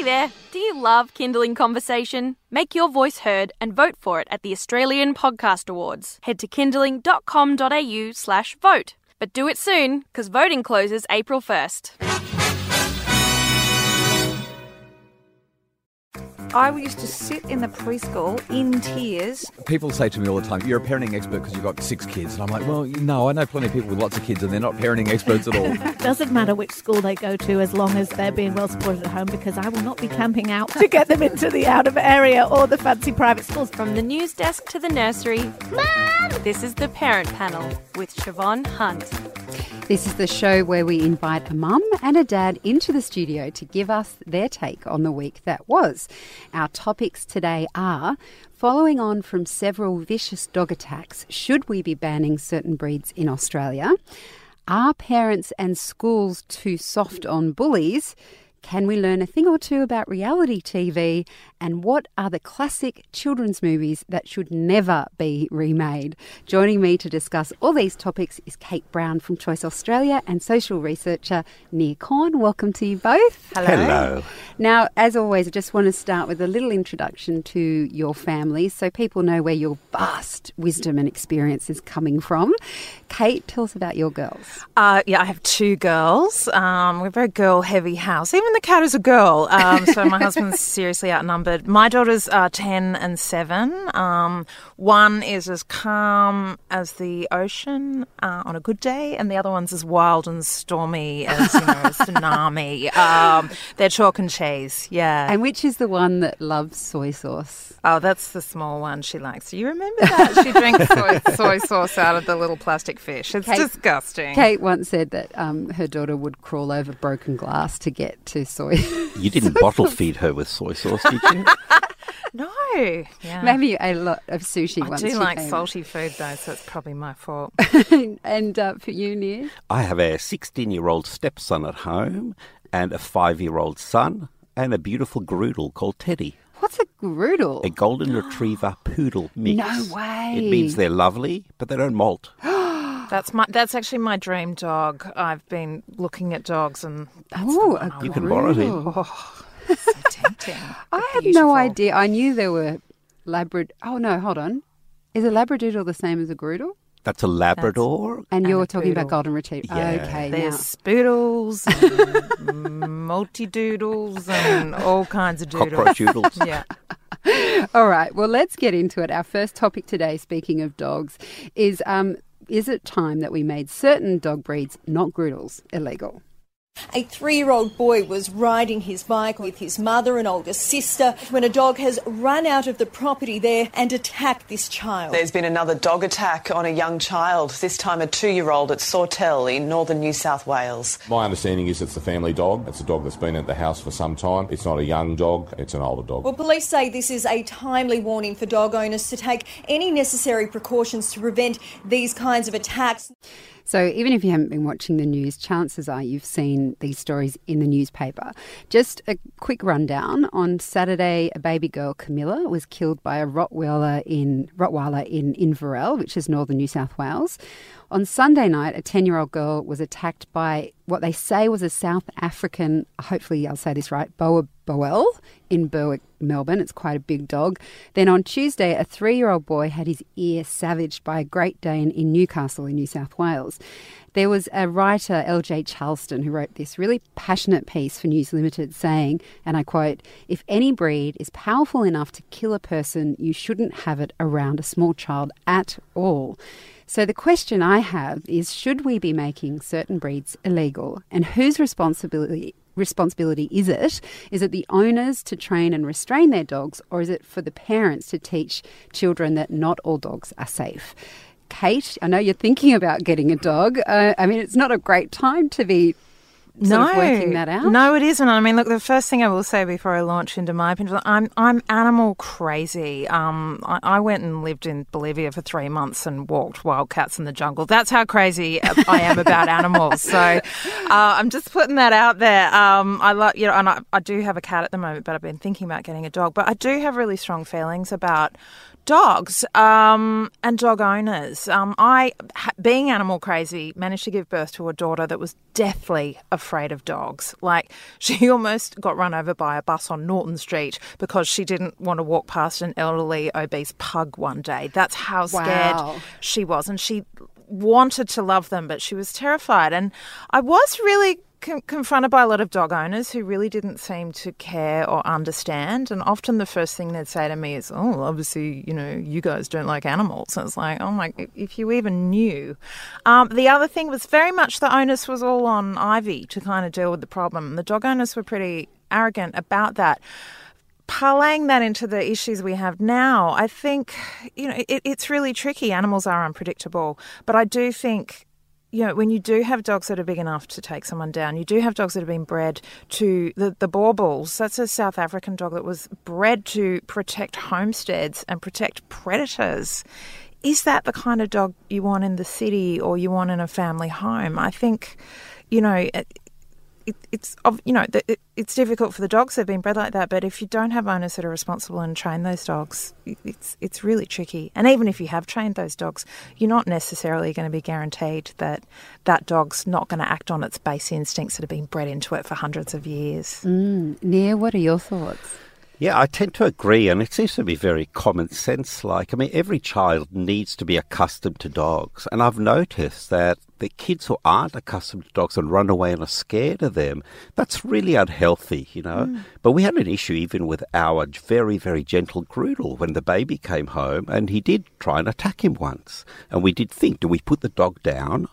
Hey there! Do you love kindling conversation? Make your voice heard and vote for it at the Australian Podcast Awards. Head to kindling.com.au slash vote. But do it soon, because voting closes April 1st. I used to sit in the preschool in tears. People say to me all the time, "You're a parenting expert because you've got six kids," and I'm like, "Well, no, I know plenty of people with lots of kids, and they're not parenting experts at all." Doesn't matter which school they go to as long as they're being well supported at home because I will not be camping out to get them into the out of area or the fancy private schools. From the news desk to the nursery, Mom! This is the Parent Panel with Siobhan Hunt. This is the show where we invite a mum and a dad into the studio to give us their take on the week that was. Our topics today are following on from several vicious dog attacks, should we be banning certain breeds in Australia? Are parents and schools too soft on bullies? Can we learn a thing or two about reality TV? And what are the classic children's movies that should never be remade? Joining me to discuss all these topics is Kate Brown from Choice Australia and social researcher Nia Corn. Welcome to you both. Hello. Hello. Now, as always, I just want to start with a little introduction to your family so people know where your vast wisdom and experience is coming from. Kate, tell us about your girls. Uh, yeah, I have two girls. Um, we're a very girl heavy house. Even the cat is a girl. Um, so my husband's seriously outnumbered. My daughters are 10 and 7. Um, one is as calm as the ocean uh, on a good day, and the other one's as wild and stormy as you know, a tsunami. Um, they're chalk and cheese, yeah. And which is the one that loves soy sauce? Oh, that's the small one she likes. Do you remember that? She drinks soy, soy sauce out of the little plastic fish. It's Kate, disgusting. Kate once said that um, her daughter would crawl over broken glass to get to soy. You didn't bottle feed her with soy sauce, did you? no. Yeah. Maybe you ate a lot of sushi I once. do like came. salty food though, so it's probably my fault. and uh, for you, Nia? I have a 16 year old stepson at home and a five year old son and a beautiful groodle called Teddy. What's a groodle? A golden retriever poodle mix. No way. It means they're lovely, but they don't molt. That's my. That's actually my dream dog. I've been looking at dogs, and that's the Oh, one a I You can borrow him. Oh, so tempting. I had Beautiful. no idea. I knew there were Labrador. Oh no, hold on. Is a Labradoodle the same as a groodle? That's a Labrador. And, you're a talking about golden retriever. Yeah. Okay, There's spoodles, and multi doodles, and all kinds of doodles. Cockroach oodles. Yeah. All right. Well, let's get into it. Our first topic today, speaking of dogs, is um, is it time that we made certain dog breeds, not groodles, illegal? A three year old boy was riding his bike with his mother and older sister when a dog has run out of the property there and attacked this child. There's been another dog attack on a young child, this time a two year old at Sawtell in northern New South Wales. My understanding is it's the family dog. It's a dog that's been at the house for some time. It's not a young dog, it's an older dog. Well, police say this is a timely warning for dog owners to take any necessary precautions to prevent these kinds of attacks. So, even if you haven't been watching the news, chances are you've seen these stories in the newspaper. Just a quick rundown. On Saturday, a baby girl, Camilla, was killed by a Rottweiler in Rottweiler in Inverell, which is northern New South Wales. On Sunday night, a 10 year old girl was attacked by what they say was a South African, hopefully I'll say this right, Boa Boel in Berwick, Melbourne. It's quite a big dog. Then on Tuesday, a three year old boy had his ear savaged by a Great Dane in Newcastle, in New South Wales. There was a writer, LJ Charleston, who wrote this really passionate piece for News Limited saying, and I quote, If any breed is powerful enough to kill a person, you shouldn't have it around a small child at all. So the question I have is should we be making certain breeds illegal and whose responsibility responsibility is it? Is it the owners to train and restrain their dogs or is it for the parents to teach children that not all dogs are safe? Kate, I know you're thinking about getting a dog. Uh, I mean, it's not a great time to be of working that out. No, it isn't. I mean, look, the first thing I will say before I launch into my opinion, I'm I'm animal crazy. Um, I, I went and lived in Bolivia for three months and walked wildcats in the jungle. That's how crazy I am about animals. So uh, I'm just putting that out there. Um, I love, you know, and I, I do have a cat at the moment, but I've been thinking about getting a dog. But I do have really strong feelings about Dogs um, and dog owners. Um, I, being animal crazy, managed to give birth to a daughter that was deathly afraid of dogs. Like, she almost got run over by a bus on Norton Street because she didn't want to walk past an elderly, obese pug one day. That's how scared Wow. she was. And she wanted to love them, but she was terrified. And I was really con- confronted by a lot of dog owners who really didn't seem to care or understand. And often the first thing they'd say to me is, "Oh, obviously, you know, you guys don't like animals." And it's like, "Oh my, if you even knew." Um, the other thing was very much the onus was all on Ivy to kind of deal with the problem. The dog owners were pretty arrogant about that parlaying that into the issues we have now, I think, you know, it, it's really tricky. Animals are unpredictable. But I do think, you know, when you do have dogs that are big enough to take someone down, you do have dogs that have been bred to the, the Boerboels. That's a South African dog that was bred to protect homesteads and protect predators. Is that the kind of dog you want in the city or you want in a family home? I think, you know, it, it, it's of you know th- it, it's difficult for the dogs that have been bred like that. But if you don't have owners that are responsible and train those dogs, it- it's it's really tricky. And even if you have trained those dogs, you're not necessarily going to be guaranteed that that dog's not going to act on its base instincts that have been bred into it for hundreds of years. Mm. Nia, what are your thoughts? Yeah, I tend to agree, and it seems to be very common sense. Like, I mean, every child needs to be accustomed to dogs, and I've noticed that the kids who aren't accustomed to dogs and run away and are scared of them, that's really unhealthy, you know. Mm. But we had an issue even with our very, very gentle Groodle when the baby came home, and he did try and attack him once, and we did think, do we put the dog down?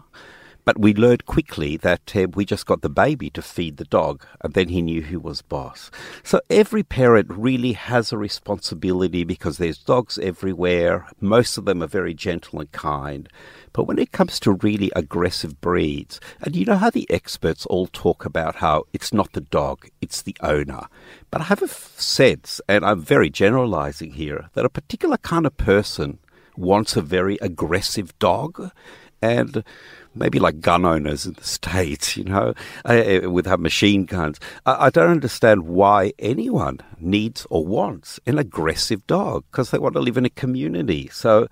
But we learned quickly that uh, we just got the baby to feed the dog, and then he knew who was boss. So every parent really has a responsibility because there's dogs everywhere. Most of them are very gentle and kind. But when it comes to really aggressive breeds, and you know how the experts all talk about how it's not the dog, it's the owner. But I have a sense, and I'm very generalizing here, that a particular kind of person wants a very aggressive dog. And maybe like gun owners in the States, you know, uh, uh, with have machine guns. I, I don't understand why anyone needs or wants an aggressive dog because they want to live in a community. So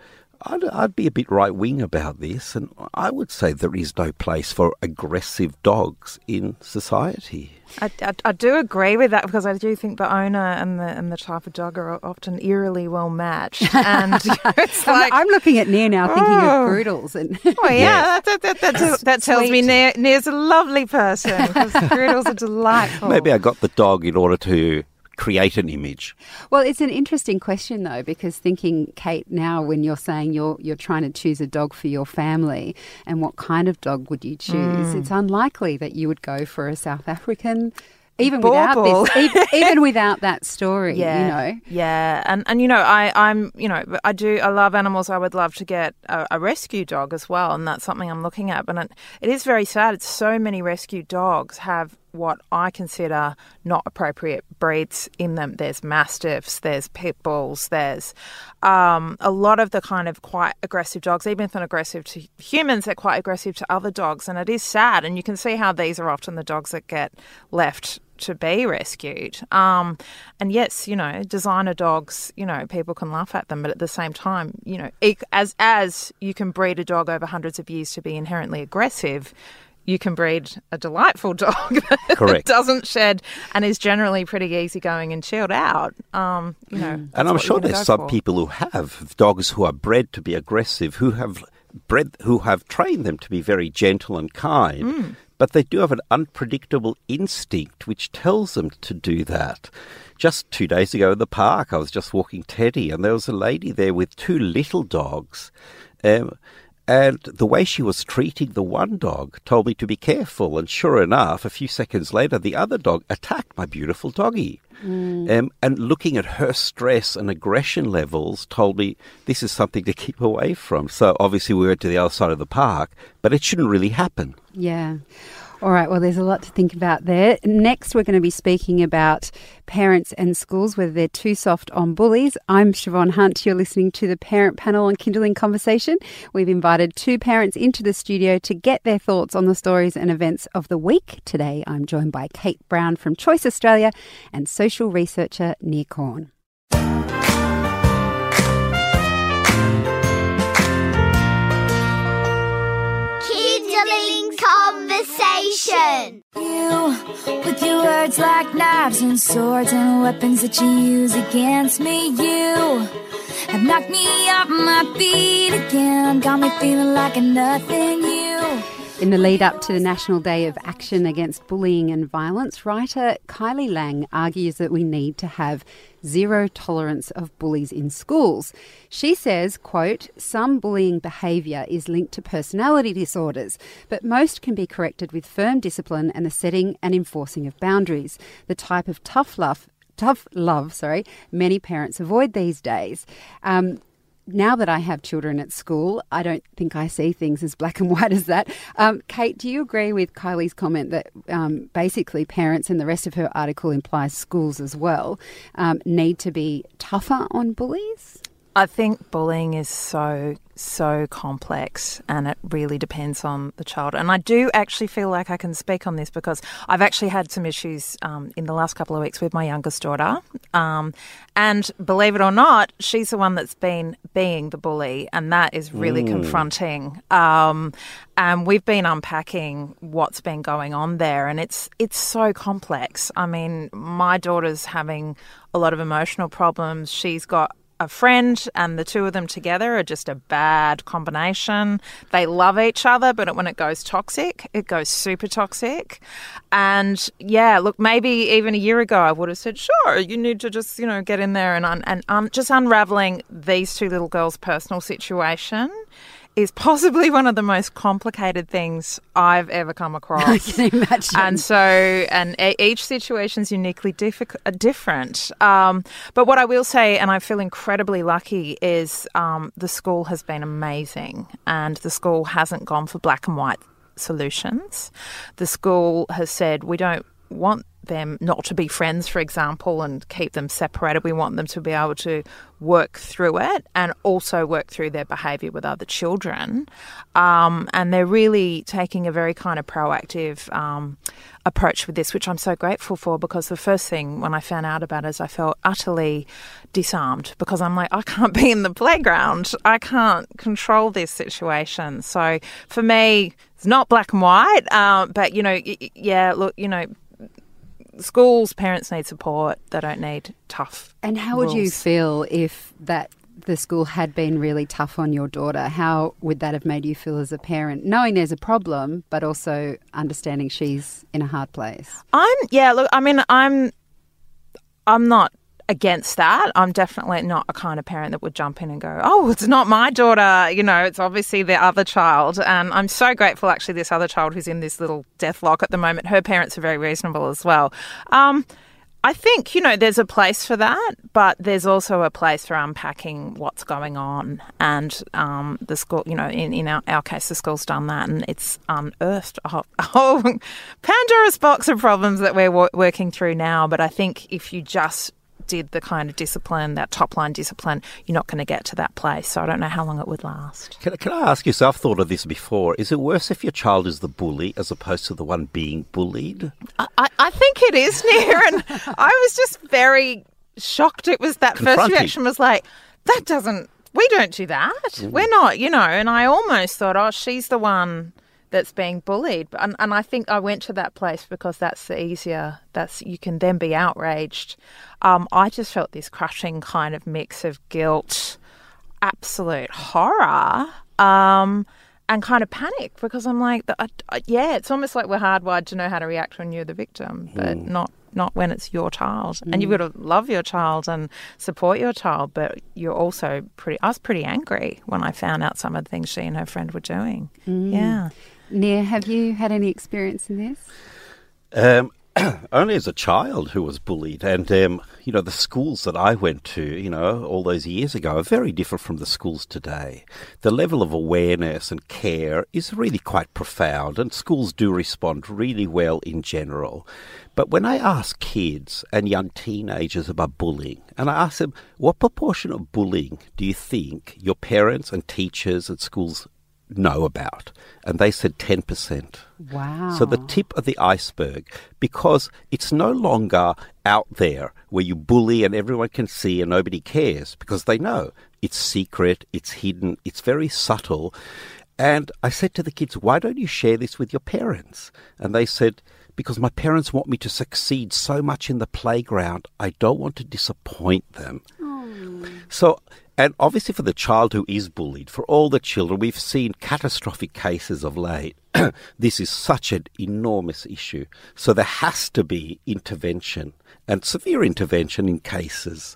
I'd, I'd be a bit right wing about this, and I would say there is no place for aggressive dogs in society. I, I, I do agree with that because I do think the owner and the and the type of dog are often eerily well matched, and you know, it's I'm, I'm looking at Nia now, thinking Oh. of Groodles, and Oh yeah, that, that, that, that, that tells me. Nia, Nia's a lovely person because are delightful. Maybe I got the dog in order to create an image. Well, it's an interesting question though, because thinking, Kate, now when you're saying you're you're trying to choose a dog for your family, and what kind of dog would you choose? Mm. It's unlikely that you would go for a South African, even without Boerboel. this, even, even without that story. Yeah, You know, yeah, and and you know, I I'm you know, I do I love animals. I would love to get a, a rescue dog as well, and that's something I'm looking at. But it, it is very sad. It's so many rescue dogs have what I consider not appropriate breeds in them. There's mastiffs, there's pit bulls, there's um, a lot of the kind of quite aggressive dogs. Even if they're aggressive to humans, they're quite aggressive to other dogs, and it is sad. And you can see how these are often the dogs that get left to be rescued. Um, and yes, you know, designer dogs, you know, people can laugh at them, but at the same time, you know, as as you can breed a dog over hundreds of years to be inherently aggressive. You can breed a delightful dog that doesn't shed and is generally pretty easygoing and chilled out. Um, you know, And I'm sure there's some for. people who have dogs who are bred to be aggressive, who have bred, who have trained them to be very gentle and kind, Hmm. but they do have an unpredictable instinct which tells them to do that. Just two days ago in the park, I was just walking Teddy, and there was a lady there with two little dogs. Um, and the way she was treating the one dog told me to be careful. And sure enough, a few seconds later, the other dog attacked my beautiful doggy. Um, and looking at her stress and aggression levels told me this is something to keep away from. So obviously, we went to the other side of the park, but it shouldn't really happen. Yeah. All right. Well, there's a lot to think about there. Next, we're going to be speaking about parents and schools, whether they're too soft on bullies. I'm Siobhan Hunt. You're listening to the Parent Panel on Kindling Conversation. We've invited two parents into the studio to get their thoughts on the stories and events of the week. Today, I'm joined by Kate Brown from Choice Australia and social researcher Nia Corn. Action! You, with your words like knives and swords and weapons that you use against me, you have knocked me off my feet again. Got me feeling like a nothing, you. In the lead up to the National Day of Action Against Bullying and Violence, writer Kylie Lang argues that we need to have zero tolerance of bullies in schools. She says, quote, some bullying behaviour is linked to personality disorders, but most can be corrected with firm discipline and the setting and enforcing of boundaries, the type of tough love tough love, sorry, many parents avoid these days. Um, now that I have children at school, I don't think I see things as black and white as that. Um, Kate, do you agree with Kylie's comment that um, basically parents and the rest of her article implies schools as well um, need to be tougher on bullies? I think bullying is so, so complex and it really depends on the child. And I do actually feel like I can speak on this because I've actually had some issues um, in the last couple of weeks with my youngest daughter. Um, and believe it or not, she's the one that's been being the bully, and that is really mm. confronting. Um, and we've been unpacking what's been going on there, and it's it's so complex. I mean, my daughter's having a lot of emotional problems. She's got a friend and the two of them together are just a bad combination. They love each other, but when it goes toxic, it goes super toxic. And yeah, look, maybe even a year ago I would have said, sure, you need to just, you know, get in there and, un- and un- just unraveling these two little girls' personal situation is possibly one of the most complicated things I've ever come across. I can imagine. And so, and each situation is uniquely diffi- uh, different. Um, but what I will say, and I feel incredibly lucky, is um, the school has been amazing, and the school hasn't gone for black and white solutions. The school has said we don't want them not to be friends, for example, and keep them separated. We want them to be able to work through it and also work through their behaviour with other children. Um, and they're really taking a very kind of proactive um, approach with this, which I'm so grateful for because the first thing when I found out about it is I felt utterly disarmed because I'm like, I can't be in the playground. I can't control this situation. So for me, it's not black and white, uh, but you know, yeah, look, you know, schools, parents need support. They don't need tough. And how would rules. you feel if that the school had been really tough on your daughter? How would that have made you feel as a parent, knowing there's a problem, but also understanding she's in a hard place? I'm yeah. Look, I mean, I'm I'm not against that. I'm definitely not a kind of parent that would jump in and go, oh, it's not my daughter. You know, it's obviously the other child. And I'm so grateful, actually, this other child who's in this little death lock at the moment. Her parents are very reasonable as well. Um, I think, you know, there's a place for that, but there's also a place for unpacking what's going on. And um, the school, you know, in, in our, our, case, the school's done that and it's unearthed a whole, a whole Pandora's box of problems that we're working through now. But I think if you just did the kind of discipline, that top line discipline, you're not going to get to that place. So I don't know how long it would last. Can, can I ask you, so I've thought of this before, is it worse if your child is the bully as opposed to the one being bullied? I, I think it is, Nia. And I was just very shocked. It was that first reaction was like, that doesn't, we don't do that. Mm. We're not, you know. And I almost thought, oh, she's the one that's being bullied. And, and I think I went to that place because that's the easier, that's you can then be outraged. Um, I just felt this crushing kind of mix of guilt, absolute horror, um, and kind of panic because I'm like, yeah, it's almost like we're hardwired to know how to react when you're the victim, but mm. not not when it's your child. Mm. And you've got to love your child and support your child, but you're also pretty. I was pretty angry when I found out some of the things she and her friend were doing. Mm. Yeah. Nia, have you had any experience in this? Um, only as a child who was bullied, and um, you know the schools that I went to, you know, all those years ago, are very different from the schools today. The level of awareness and care is really quite profound, and schools do respond really well in general. But when I ask kids and young teenagers about bullying, and I ask them, what proportion of bullying do you think your parents and teachers at schools know about. And they said 10%. Wow. So the tip of the iceberg, because it's no longer out there where you bully and everyone can see and nobody cares because they know it's secret, it's hidden, it's very subtle. And I said to the kids, why don't you share this with your parents? And they said, because my parents want me to succeed so much in the playground, I don't want to disappoint them. Oh. So, and obviously for the child who is bullied, for all the children, we've seen catastrophic cases of late. this is such an enormous issue. So there has to be intervention and severe intervention in cases.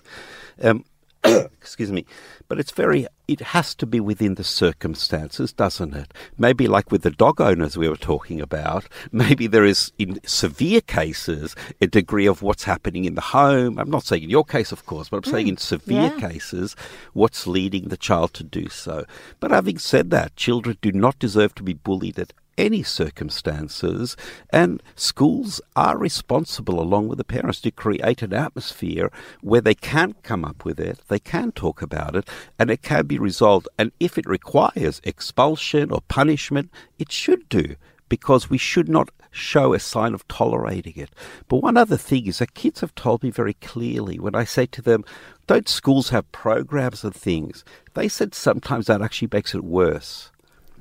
Um, excuse me, but it's very, it has to be within the circumstances, doesn't it? Maybe like with the dog owners we were talking about, maybe there is, in severe cases, a degree of what's happening in the home. I'm not saying in your case, of course, but I'm saying mm, in severe yeah. cases, what's leading the child to do so. But having said that, children do not deserve to be bullied at any circumstances, and schools are responsible, along with the parents, to create an atmosphere where they can come up with it, they can talk about it, and it can be resolved. And if it requires expulsion or punishment, it should do, because we should not show a sign of tolerating it. But one other thing is that kids have told me very clearly when I say to them, don't schools have programs and things? They said sometimes that actually makes it worse.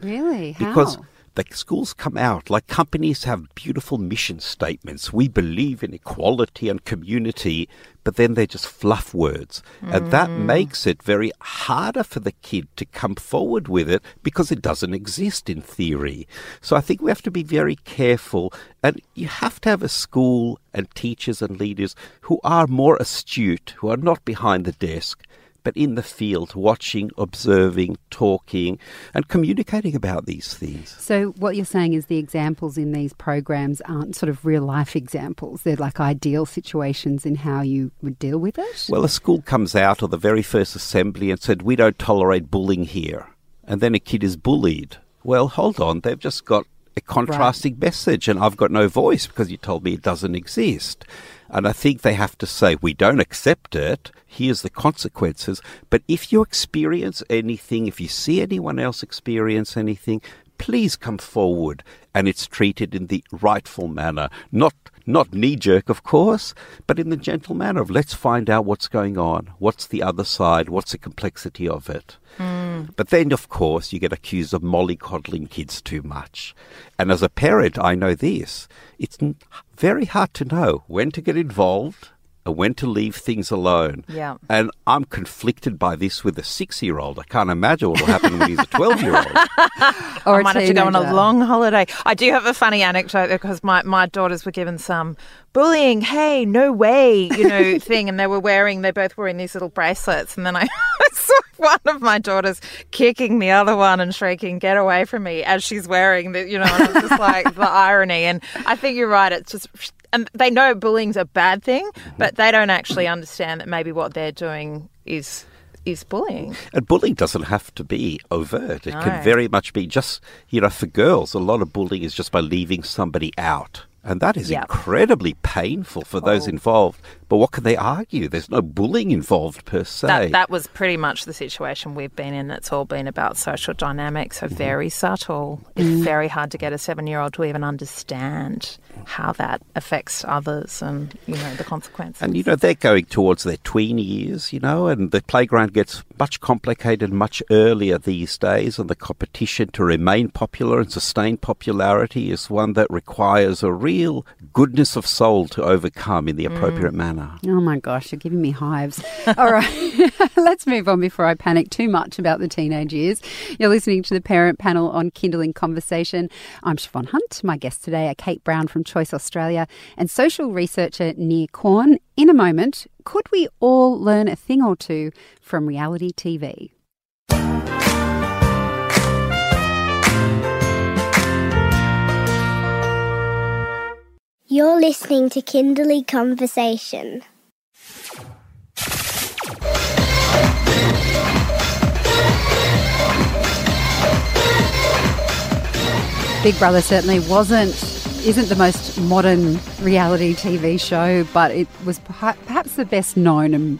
Really? How? Because the schools come out like companies have beautiful mission statements. We believe in equality and community, but then they're just fluff words. And that mm. makes it very harder for the kid to come forward with it because it doesn't exist in theory. So I think we have to be very careful and you have to have a school and teachers and leaders who are more astute, who are not behind the desk, but in the field, watching, observing, talking, and communicating about these things. So, what you're saying is the examples in these programs aren't sort of real life examples. They're like ideal situations in how you would deal with it. Well, a school comes out of the very first assembly and said, We don't tolerate bullying here. And then a kid is bullied. Well, hold on, they've just got a contrasting message, and I've got no voice because you told me it doesn't exist. And I think they have to say, we don't accept it. Here's the consequences. But if you experience anything, if you see anyone else experience anything, please come forward and it's treated in the rightful manner. Not not knee jerk, of course, but in the gentle manner of let's find out what's going on. What's the other side? What's the complexity of it? Hmm. Mm. But then, of course, you get accused of mollycoddling kids too much. And as a parent, I know this. It's very hard to know when to get involved and when to leave things alone. Yeah. And I'm conflicted by this with a six year old. I can't imagine what will happen when he's a 12 year old. Or I a might have to go on a long holiday. I do have a funny anecdote because my, my daughters were given some bullying, hey, no way, you know, thing. And they were wearing, they both were in these little bracelets. And then I saw one of my daughters kicking the other one and shrieking, get away from me as she's wearing the, you know, and I just like the irony. And I think you're right. It's just, and they know bullying's a bad thing, mm-hmm. but they don't actually understand that maybe what they're doing is is bullying. And bullying doesn't have to be overt. It No. can very much be just, you know, for girls, a lot of bullying is just by leaving somebody out. And that is Yep. incredibly painful for those oh. involved. But what can they argue? There's no bullying involved per se. That, that was pretty much the situation we've been in. It's all been about social dynamics, so mm-hmm. very subtle. It's mm. very hard to get a seven year old to even understand how that affects others and, you know, the consequences. And you know, they're going towards their tween years, you know, and the playground gets much complicated much earlier these days, and the competition to remain popular and sustain popularity is one that requires a real goodness of soul to overcome in the mm. appropriate manner. Oh my gosh, you're giving me hives. All right, let's move on before I panic too much about the teenage years. You're listening to the Parent Panel on Kindling Conversation. I'm Siobhan Hunt. My guests today are Kate Brown from Choice Australia and social researcher Nia Corn. In a moment, could we all learn a thing or two from reality TV? You're listening to Kindling Conversation. Big Brother certainly wasn't, isn't the most modern reality TV show, but it was perhaps the best known and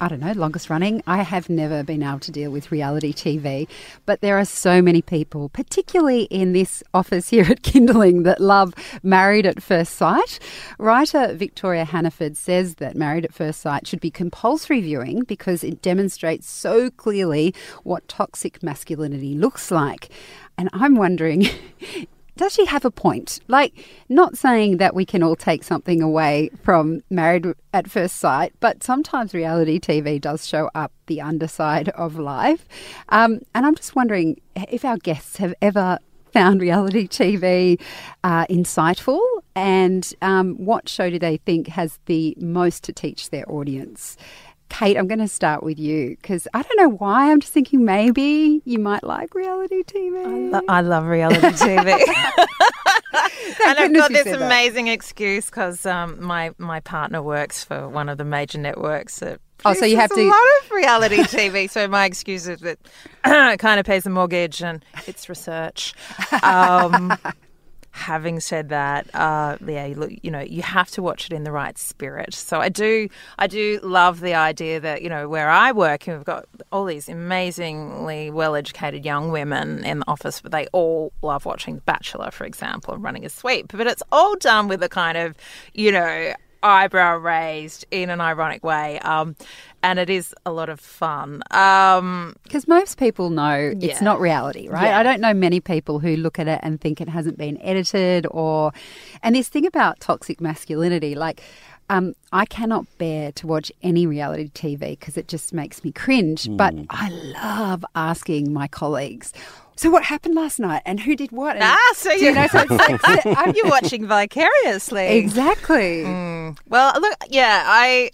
I don't know, longest running. I have never been able to deal with reality TV, but there are so many people, particularly in this office here at Kindling, that love Married at First Sight. Writer Victoria Hannaford says that Married at First Sight should be compulsory viewing because it demonstrates so clearly what toxic masculinity looks like. And I'm wondering. Does she have a point? Like, not saying that we can all take something away from Married at First Sight, but sometimes reality TV does show up the underside of life. Um, and I'm just wondering if our guests have ever found reality TV uh, insightful and um, what show do they think has the most to teach their audience? Kate, I'm going to start with you because I don't know why. I'm just thinking maybe you might like reality TV. I, lo- I love reality TV. and I've got this amazing that. excuse because um, my my partner works for one of the major networks that Oh, so you have to. A lot of reality TV. so my excuse is that it kind of pays the mortgage and it's research. Um, having said that, uh, yeah, you, know, you have to watch it in the right spirit. So I do, I do love the idea that you know where I work, and we've got all these amazingly well-educated young women in the office, but they all love watching The Bachelor, for example, and running a sweep. But it's all done with a kind of, you know, eyebrow raised in an ironic way. Um, and it is a lot of fun. Because um, most people know yeah. it's not reality, right? Yeah. I don't know many people who look at it and think it hasn't been edited or. And this thing about toxic masculinity, like. Um, I cannot bear to watch any reality TV because it just makes me cringe. Mm. But I love asking my colleagues, so what happened last night and who did what? And, ah, so you, know, so like, so, you're watching vicariously. Exactly. Mm. Well, look, yeah, I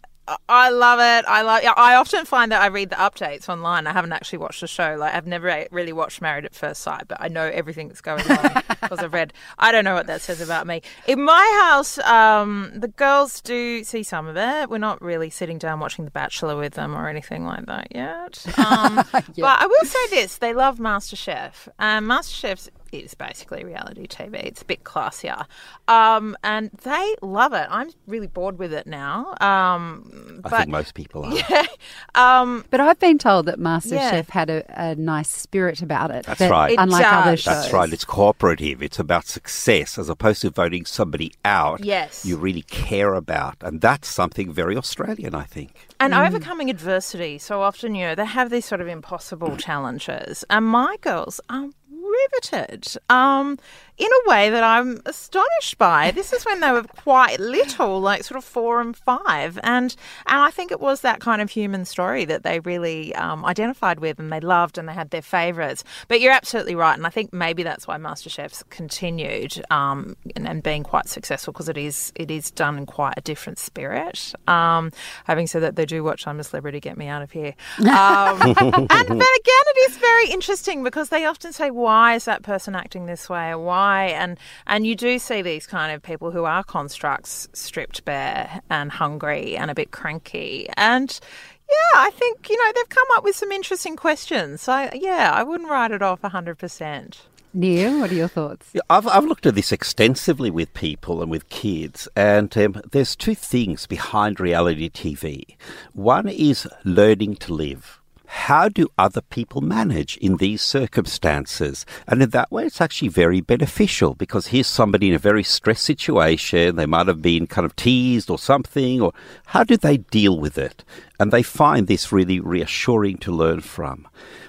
I love it. I love. I often find that I read the updates online. I haven't actually watched the show. Like I've never really watched Married at First Sight, but I know everything that's going on because I've read. I don't know what that says about me. In my house, um, the girls do see some of it. We're not really sitting down watching The Bachelor with them or anything like that yet. Um, But I will say this: they love MasterChef. Um, MasterChef's is basically reality TV. It's a bit classier, um, and they love it. I'm really bored with it now. Um, I think most people are. Yeah, um, but I've been told that MasterChef yeah. had a, a, nice spirit about it. That's that, right. Unlike does. other shows. That's right. It's cooperative. It's about success as opposed to voting somebody out. Yes, you really care about, and that's something very Australian, I think. And mm. overcoming adversity. So often, you know, they have these sort of impossible challenges, and my girls are riveted. Um, in a way that I'm astonished by. This is when they were quite little, like sort of four and five, and and I think it was that kind of human story that they really um, identified with and they loved and they had their favourites. But you're absolutely right, and I think maybe that's why MasterChef's continued um, and, and, being quite successful because it is it is done in quite a different spirit. Um, having said that, they do watch I'm a Celebrity, Get Me Out of Here, um, and but again, it is very interesting because they often say why why is that person acting this way or why and and you do see these kind of people who are constructs stripped bare and hungry and a bit cranky and yeah, I think you know they've come up with some interesting questions. So yeah, I wouldn't write it off hundred percent. Nia, what are your thoughts? Yeah, I've, I've looked at this extensively with people and with kids, and um, there's two things behind reality TV. One is learning to live how do other people manage in these circumstances? And in that way, it's actually very beneficial because here's somebody in a very stressed situation. They might have been kind of teased or something, or how do they deal with it? And they find this really reassuring to learn from.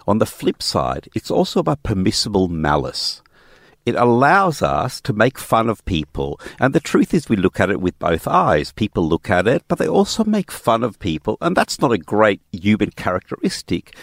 On the flip side, it's also about permissible malice. It allows us to make fun of people. And the truth is, we look at it with both eyes. People look at it, but they also make fun of people. And that's not a great human characteristic.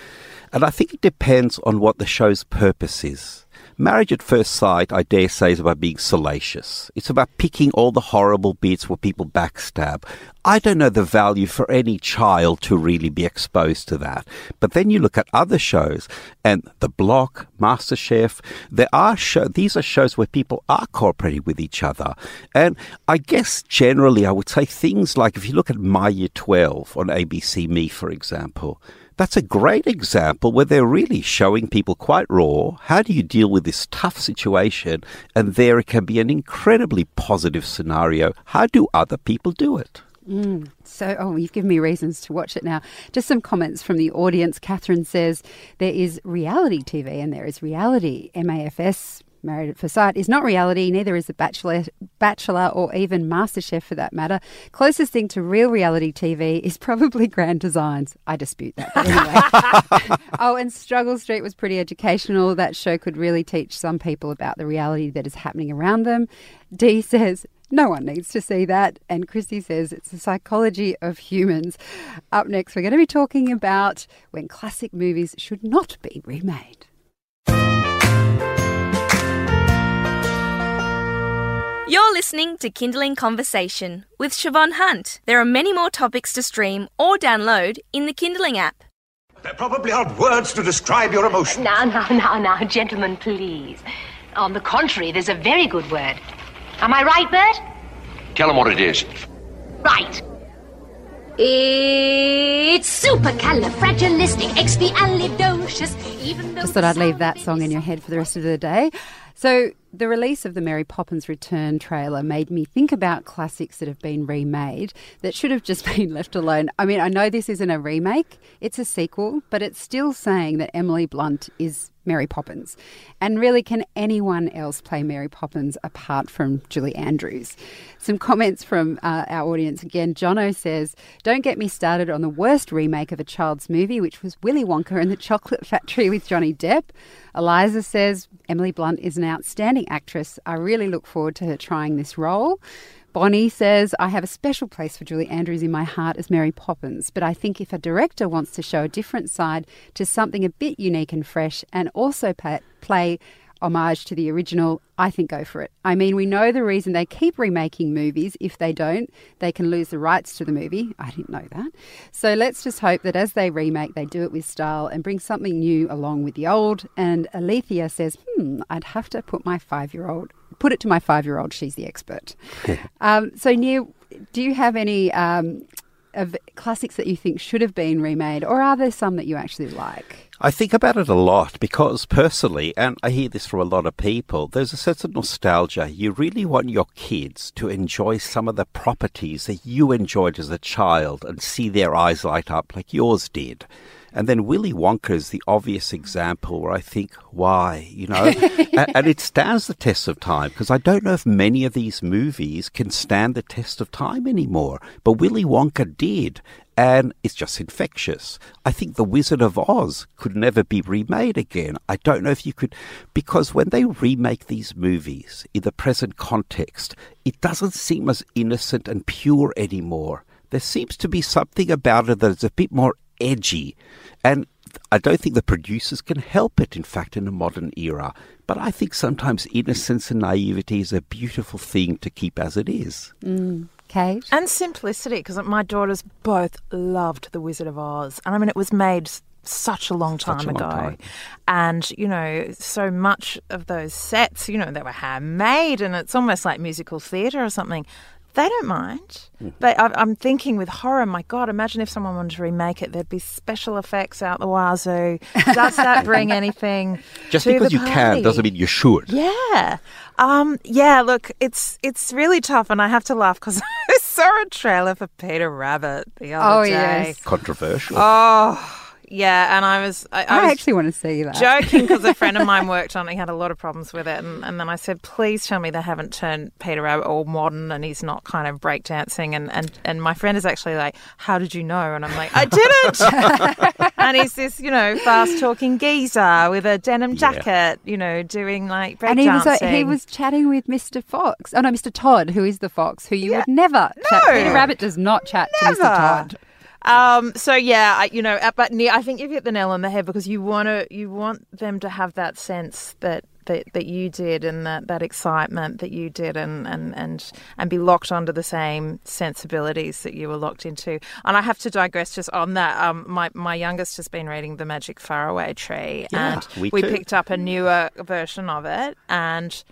And I think it depends on what the show's purpose is. Marriage at First Sight, I dare say, is about being salacious. It's about picking all the horrible bits where people backstab. I don't know the value for any child to really be exposed to that. But then you look at other shows, and The Block, MasterChef, there are show, these are shows where people are cooperating with each other. And I guess generally I would say things like if you look at My Year 12 on ABC Me, for example, that's a great example where they're really showing people quite raw how do you deal with this tough situation, and there it can be an incredibly positive scenario. How do other people do it? Mm. So, oh, you've given me reasons to watch it now. Just some comments from the audience. Catherine says there is reality TV and there is reality MAFS Married at First Sight is not reality, neither is The Bachelor, Bachelor or even MasterChef for that matter. Closest thing to real reality TV is probably Grand Designs. I dispute that. But anyway. oh, and Struggle Street was pretty educational. That show could really teach some people about the reality that is happening around them. Dee says, no one needs to see that. And Christy says it's the psychology of humans. Up next, we're going to be talking about when classic movies should not be remade. You're listening to Kindling Conversation with Siobhan Hunt. There are many more topics to stream or download in the Kindling app. There probably aren't words to describe your emotion. Now, now, now, now, gentlemen, please. On the contrary, there's a very good word. Am I right, Bert? Tell them what it is. Right. It's supercalifragilisticexpialidocious. Even though Just thought I'd leave that song in your head for the rest of the day. So, the release of the Mary Poppins Return trailer made me think about classics that have been remade that should have just been left alone. I mean, I know this isn't a remake, it's a sequel, but it's still saying that Emily Blunt is Mary Poppins. And really, can anyone else play Mary Poppins apart from Julie Andrews? Some comments from uh, our audience again. Jono says, Don't get me started on the worst remake of a child's movie, which was Willy Wonka and the Chocolate Factory with Johnny Depp. Eliza says, Emily Blunt is an outstanding actress. I really look forward to her trying this role. Bonnie says, I have a special place for Julie Andrews in my heart as Mary Poppins, but I think if a director wants to show a different side to something a bit unique and fresh and also play homage to the original, I think go for it. I mean, we know the reason they keep remaking movies. If they don't, they can lose the rights to the movie. I didn't know that. So let's just hope that as they remake, they do it with style and bring something new along with the old. And Alethea says, hmm, I'd have to put my five year old put it to my five year old. She's the expert. um, so, Nia, do you have any um, of classics that you think should have been remade, or are there some that you actually like? I think about it a lot because personally, and I hear this from a lot of people, there's a sense of nostalgia. You really want your kids to enjoy some of the properties that you enjoyed as a child and see their eyes light up like yours did. And then Willy Wonka is the obvious example where I think, why, you know? and, and, it stands the test of time because I don't know if many of these movies can stand the test of time anymore. But Willy Wonka did. And it's just infectious. I think The Wizard of Oz could never be remade again. I don't know if you could, because when they remake these movies in the present context, it doesn't seem as innocent and pure anymore. There seems to be something about it that is a bit more edgy. And I don't think the producers can help it, in fact, in a modern era. But I think sometimes innocence and naivety is a beautiful thing to keep as it is. Mm. Kate? And simplicity, because my daughters both loved The Wizard of Oz. And I mean, it was made such a long time Such a long ago. time. And, you know, so much of those sets, you know, they were handmade and it's almost like musical theatre or something. They don't mind. Mm. They, I, I'm thinking with horror, my God, imagine if someone wanted to remake it, there'd be special effects out the wazoo. Does that bring anything? Just to because the you can doesn't mean you should. Yeah. Um, yeah, look, it's it's really tough and I have to laugh because I saw a trailer for Peter Rabbit the other Oh, day. yes. Controversial. Oh, yeah, and I was I, I I, was actually want to see that. joking because a friend of mine worked on it. He had a lot of problems with it, and, and then I said, "Please tell me they haven't turned Peter Rabbit all modern and he's not kind of breakdancing." And and and my friend is actually like, "How did you know?" And I'm like, "I didn't." and he's this, you know, fast talking geezer with a denim jacket, you know, doing like breakdancing. and he was uh, he was chatting with Mr. Fox. Oh no, Mr. Todd, who is the fox, who you would never chat. No. Peter Rabbit does not chat to Mr. Todd. Um, so yeah, I, you know, uh, but I think you've hit the nail on the head because you want to, you want them to have that sense that, that, that you did and that, that excitement that you did and, and, and, and be locked onto the same sensibilities that you were locked into. And I have to digress just on that. Um, my, my youngest has been reading The Magic Faraway Tree Yeah, and we we picked up a newer version of it and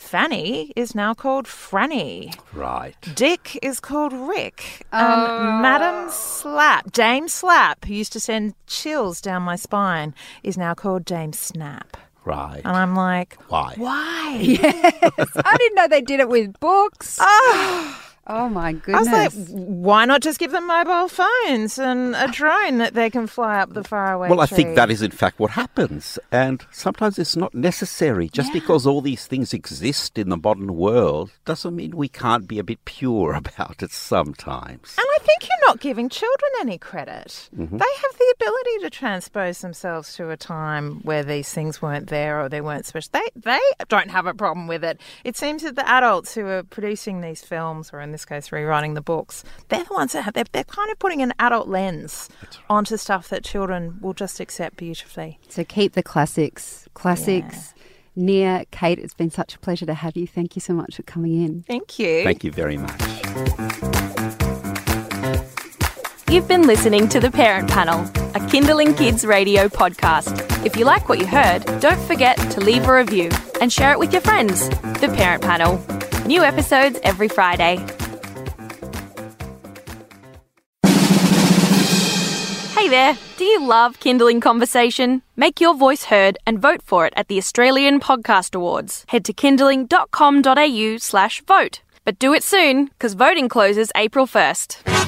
Fanny is now called Franny. Right. Dick is called Rick. Oh. And Madam Slap, Dame Slap, who used to send chills down my spine, is now called Dame Snap. Right. And I'm like, Why? why? Yes, I didn't know they did it with books. Ah. Oh my I goodness. was like, why not just give them mobile phones and a drone that they can fly up the faraway Well, I tree? think that is in fact what happens. And sometimes it's not necessary. Just because all these things exist in the modern world doesn't mean we can't be a bit pure about it sometimes. And I think you're not giving children any credit. Mhm. They have the ability to transpose themselves to a time where these things weren't there or they weren't special. They they don't have a problem with it. It seems that the adults who are producing these films, or in this case, rewriting the books, they're the ones that have. They're, they're kind of putting an adult lens onto stuff that children will just accept beautifully. So keep the classics. Classics. Nia, Kate, it's been such a pleasure to have you. Thank you so much for coming in. Thank you. Thank you very much. You've been listening to The Parent Panel, a Kindling Kids radio podcast. If you like what you heard, don't forget to leave a review and share it with your friends. The Parent Panel. New episodes every Friday. Hey there, do you love Kindling Conversation? Make your voice heard and vote for it at the Australian Podcast Awards. Head to kindling.com.au slash vote. But do it soon, because voting closes April 1st.